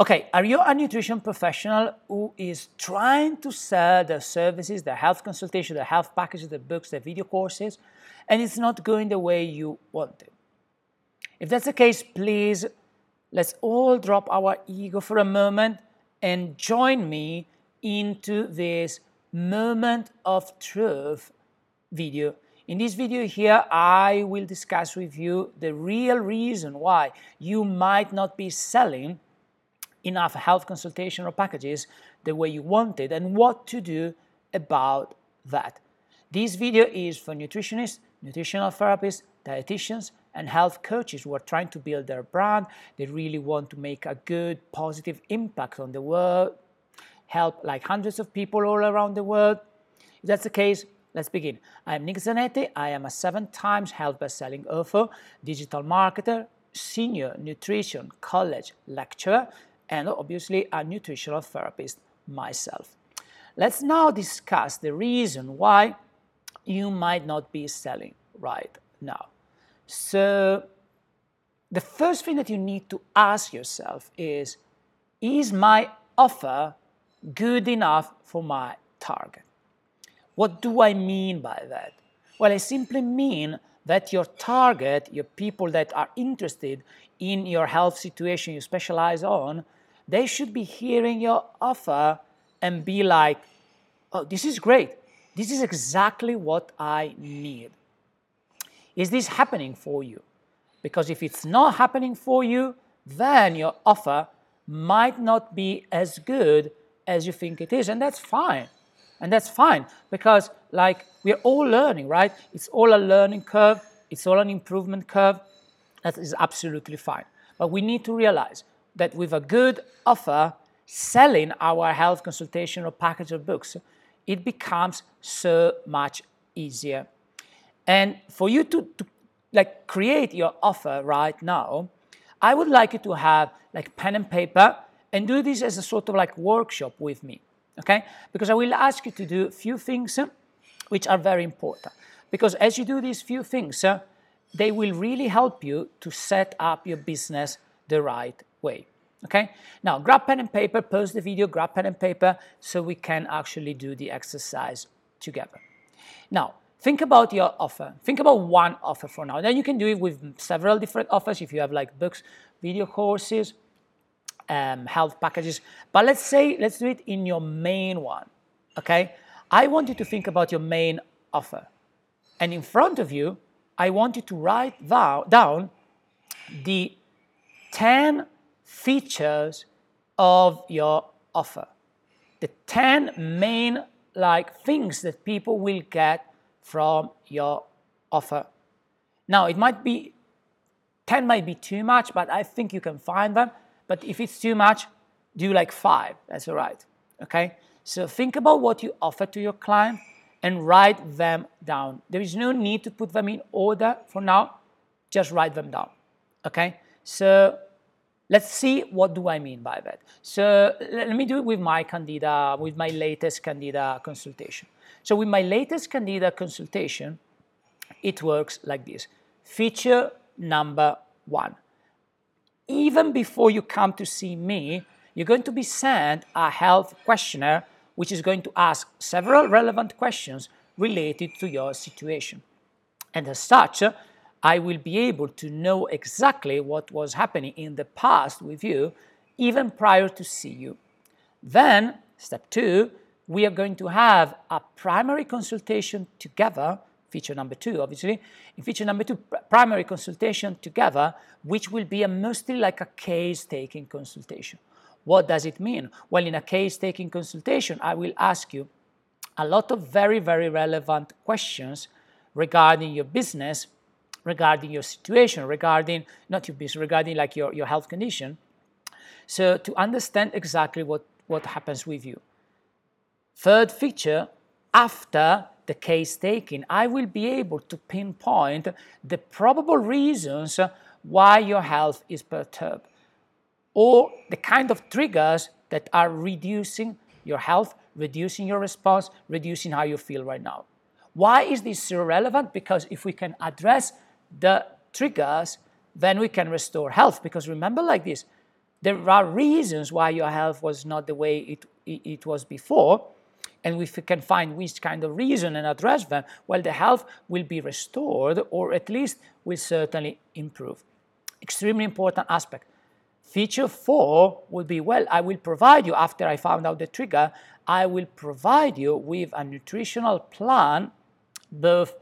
Okay, are you a nutrition professional who is trying to sell their services, their health consultation, their health packages, their books, their video courses, and it's not going the way you want it? If that's the case, please let's all drop our ego for a moment and join me into this moment of truth video. In this video here, I will discuss with you the real reason why you might not be selling enough health consultation or packages the way you wanted and what to do about that. This video is for nutritionists, nutritional therapists, dietitians, and health coaches who are trying to build their brand. They really want to make a good, positive impact on the world, help like hundreds of people all around the world. If that's the case, let's begin. I'm Nick Zanetti. I am a seven times health best-selling author, digital marketer, senior nutrition college lecturer, and obviously a nutritional therapist myself. Let's now discuss the reason why you might not be selling right now. So, the first thing that you need to ask yourself is Is my offer good enough for my target? What do I mean by that? Well, I simply mean that your target, your people that are interested in your health situation you specialize on, they should be hearing your offer and be like, oh, this is great. This is exactly what I need. Is this happening for you? Because if it's not happening for you, then your offer might not be as good as you think it is. And that's fine. And that's fine because, like, we're all learning, right? It's all a learning curve, it's all an improvement curve. That is absolutely fine. But we need to realize that with a good offer, selling our health consultation or package of books, it becomes so much easier. And for you to, to like create your offer right now, I would like you to have like pen and paper and do this as a sort of like workshop with me, okay? Because I will ask you to do a few things uh, which are very important. Because as you do these few things, uh, they will really help you to set up your business the right way. Okay? Now, grab pen and paper, pause the video, grab pen and paper so we can actually do the exercise together. Now, think about your offer. Think about one offer for now. Then you can do it with several different offers if you have like books, video courses, um, health packages. But let's say, let's do it in your main one. Okay? I want you to think about your main offer. And in front of you, I want you to write down the 10 features of your offer. The 10 main like things that people will get from your offer. Now, it might be 10 might be too much, but I think you can find them. But if it's too much, do like 5. That's all right. Okay? So think about what you offer to your client and write them down. There is no need to put them in order for now. Just write them down. Okay? So Let's see what do I mean by that. So let me do it with my Candida, with my latest Candida consultation. So with my latest Candida consultation, it works like this. Feature number one. Even before you come to see me, you're going to be sent a health questionnaire which is going to ask several relevant questions related to your situation. And as such, I will be able to know exactly what was happening in the past with you, even prior to see you. Then, step two, we are going to have a primary consultation together, feature number two, obviously. In feature number two, primary consultation together, which will be a mostly like a case taking consultation. What does it mean? Well, in a case taking consultation, I will ask you a lot of very, very relevant questions regarding your business regarding your situation, regarding not your business, regarding like your, your health condition. So to understand exactly what, what happens with you. Third feature, after the case taking, I will be able to pinpoint the probable reasons why your health is perturbed or the kind of triggers that are reducing your health, reducing your response, reducing how you feel right now. Why is this so relevant? Because if we can address the triggers, then we can restore health. Because remember, like this, there are reasons why your health was not the way it, it, it was before. And if we can find which kind of reason and address them, well, the health will be restored or at least will certainly improve. Extremely important aspect. Feature four would be well, I will provide you, after I found out the trigger, I will provide you with a nutritional plan, both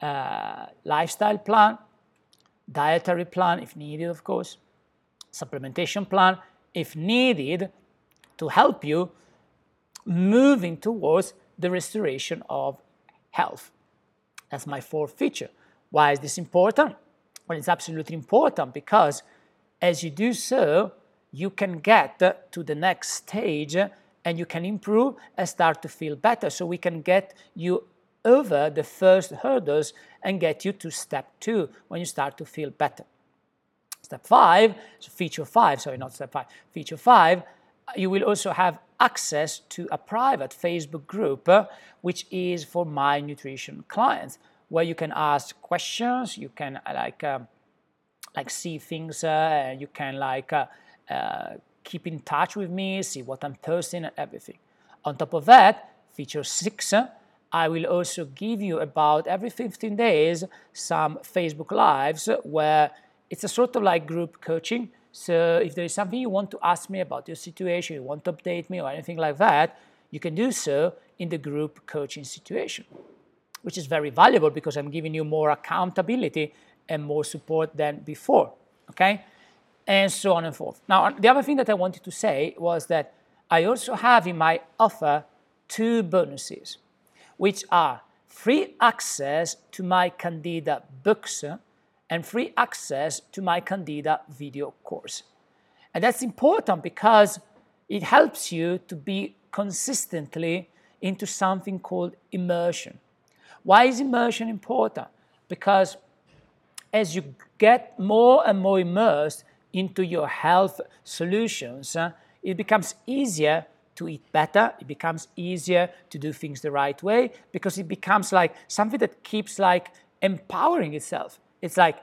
uh, lifestyle plan, dietary plan if needed, of course, supplementation plan if needed to help you moving towards the restoration of health. That's my fourth feature. Why is this important? Well, it's absolutely important because as you do so, you can get to the next stage and you can improve and start to feel better. So we can get you over the first hurdles and get you to step two when you start to feel better. Step five, so feature five, sorry, not step five, feature five, you will also have access to a private Facebook group, uh, which is for my nutrition clients, where you can ask questions, you can uh, like um, like see things, uh, you can like uh, uh, keep in touch with me, see what I'm posting and everything. On top of that, feature six, uh, I will also give you about every 15 days some Facebook Lives where it's a sort of like group coaching so if there is something you want to ask me about your situation, you want to update me or anything like that, you can do so in the group coaching situation, which is very valuable because I'm giving you more accountability and more support than before. Okay? And so on and forth. Now, the other thing that I wanted to say was that I also have in my offer two bonuses, which are free access to my Candida books and free access to my Candida video course. And that's important because it helps you to be consistently into something called immersion. Why is immersion important? Because as you get more and more immersed into your health solutions, uh, it becomes easier to eat better. It becomes easier to do things the right way because it becomes like something that keeps like empowering itself. It's like,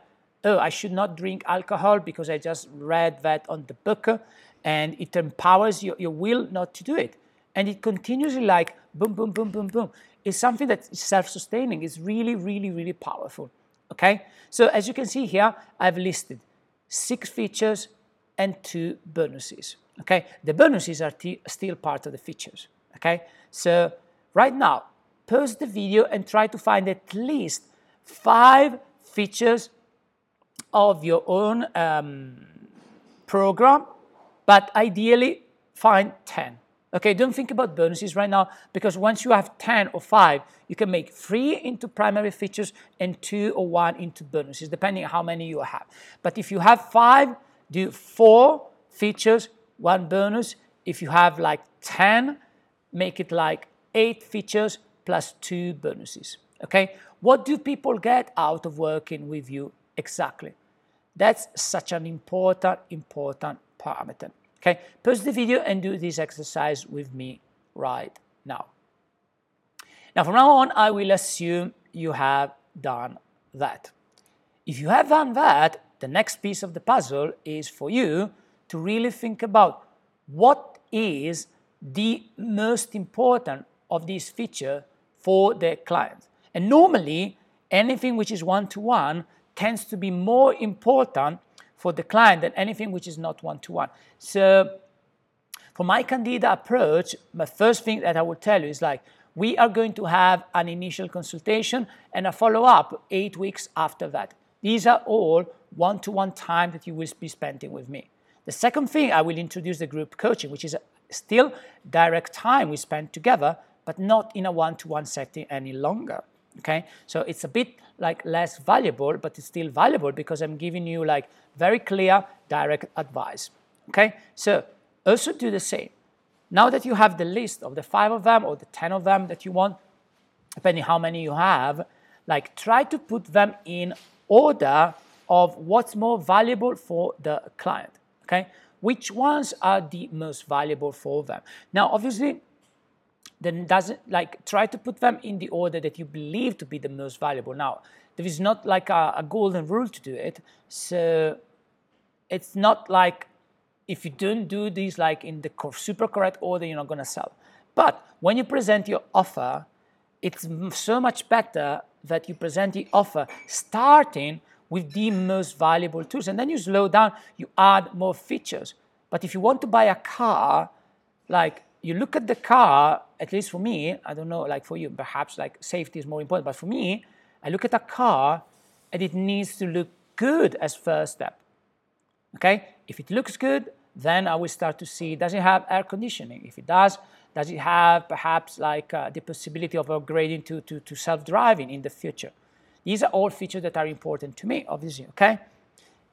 oh, I should not drink alcohol because I just read that on the book, and it empowers your, your will not to do it. And it continuously like boom, boom, boom, boom, boom. It's something that's self-sustaining. It's really, really, really powerful. Okay? So as you can see here, I've listed six features and two bonuses. Okay? The bonuses are still part of the features. Okay? So right now, pause the video and try to find at least five features of your own um, program, but ideally find 10. Okay, don't think about bonuses right now because once you have 10 or 5, you can make 3 into primary features and 2 or 1 into bonuses, depending on how many you have. But if you have 5, do 4 features, 1 bonus. If you have like 10, make it like 8 features plus 2 bonuses. Okay, what do people get out of working with you exactly? That's such an important, important parameter. Okay, pause the video and do this exercise with me right now. Now, from now on, I will assume you have done that. If you have done that, the next piece of the puzzle is for you to really think about what is the most important of this feature for the client. And normally, anything which is one to one tends to be more important for the client than anything which is not one to one. So, for my Candida approach, my first thing that I will tell you is like, we are going to have an initial consultation and a follow up eight weeks after that. These are all one to one time that you will be spending with me. The second thing, I will introduce the group coaching, which is still direct time we spend together, but not in a one to one setting any longer. Okay, so it's a bit like less valuable, but it's still valuable because I'm giving you like very clear, direct advice. Okay, so also do the same. Now that you have the list of the five of them or the 10 of them that you want, depending how many you have, like try to put them in order of what's more valuable for the client. Okay, which ones are the most valuable for them? Now, obviously, then doesn't like try to put them in the order that you believe to be the most valuable. Now, there is not like a, a golden rule to do it, so it's not like if you don't do these like in the super correct order, you're not to sell. But when you present your offer, it's so much better that you present the offer starting with the most valuable tools. And then you slow down, you add more features. But if you want to buy a car, like you look at the car, at least for me, I don't know, like for you, perhaps like safety is more important, but for me, I look at a car and it needs to look good as first step. Okay? If it looks good, then I will start to see does it have air conditioning? If it does, does it have perhaps like uh, the possibility of upgrading to, to, to self-driving in the future? These are all features that are important to me, obviously, okay?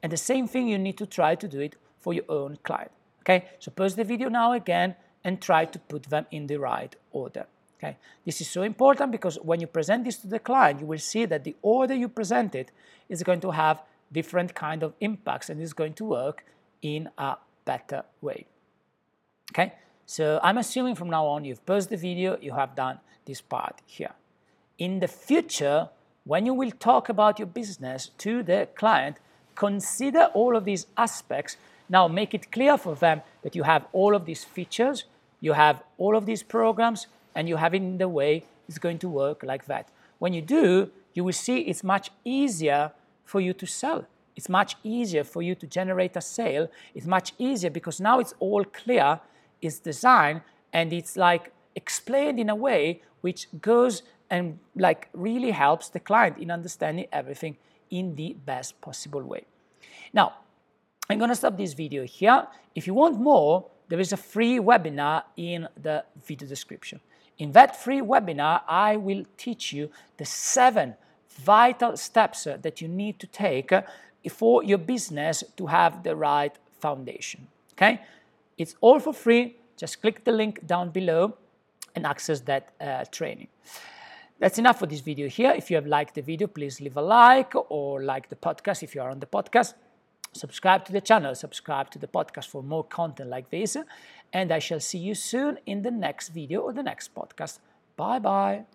And the same thing, you need to try to do it for your own client, okay? So pause the video now again and try to put them in the right order, okay? This is so important because when you present this to the client, you will see that the order you present it is going to have different kind of impacts and is going to work in a better way, okay? So I'm assuming from now on you've paused the video, you have done this part here. In the future, when you will talk about your business to the client, consider all of these aspects. Now make it clear for them that you have all of these features, you have all of these programs, and you have it in the way it's going to work like that. When you do, you will see it's much easier for you to sell. It's much easier for you to generate a sale. It's much easier because now it's all clear it's designed and it's like explained in a way which goes and like really helps the client in understanding everything in the best possible way. Now, I'm to stop this video here. If you want more, there is a free webinar in the video description. In that free webinar, I will teach you the seven vital steps that you need to take for your business to have the right foundation. Okay? It's all for free. Just click the link down below and access that uh, training. That's enough for this video here. If you have liked the video, please leave a like or like the podcast if you are on the podcast. Subscribe to the channel, subscribe to the podcast for more content like this. And I shall see you soon in the next video or the next podcast. Bye bye.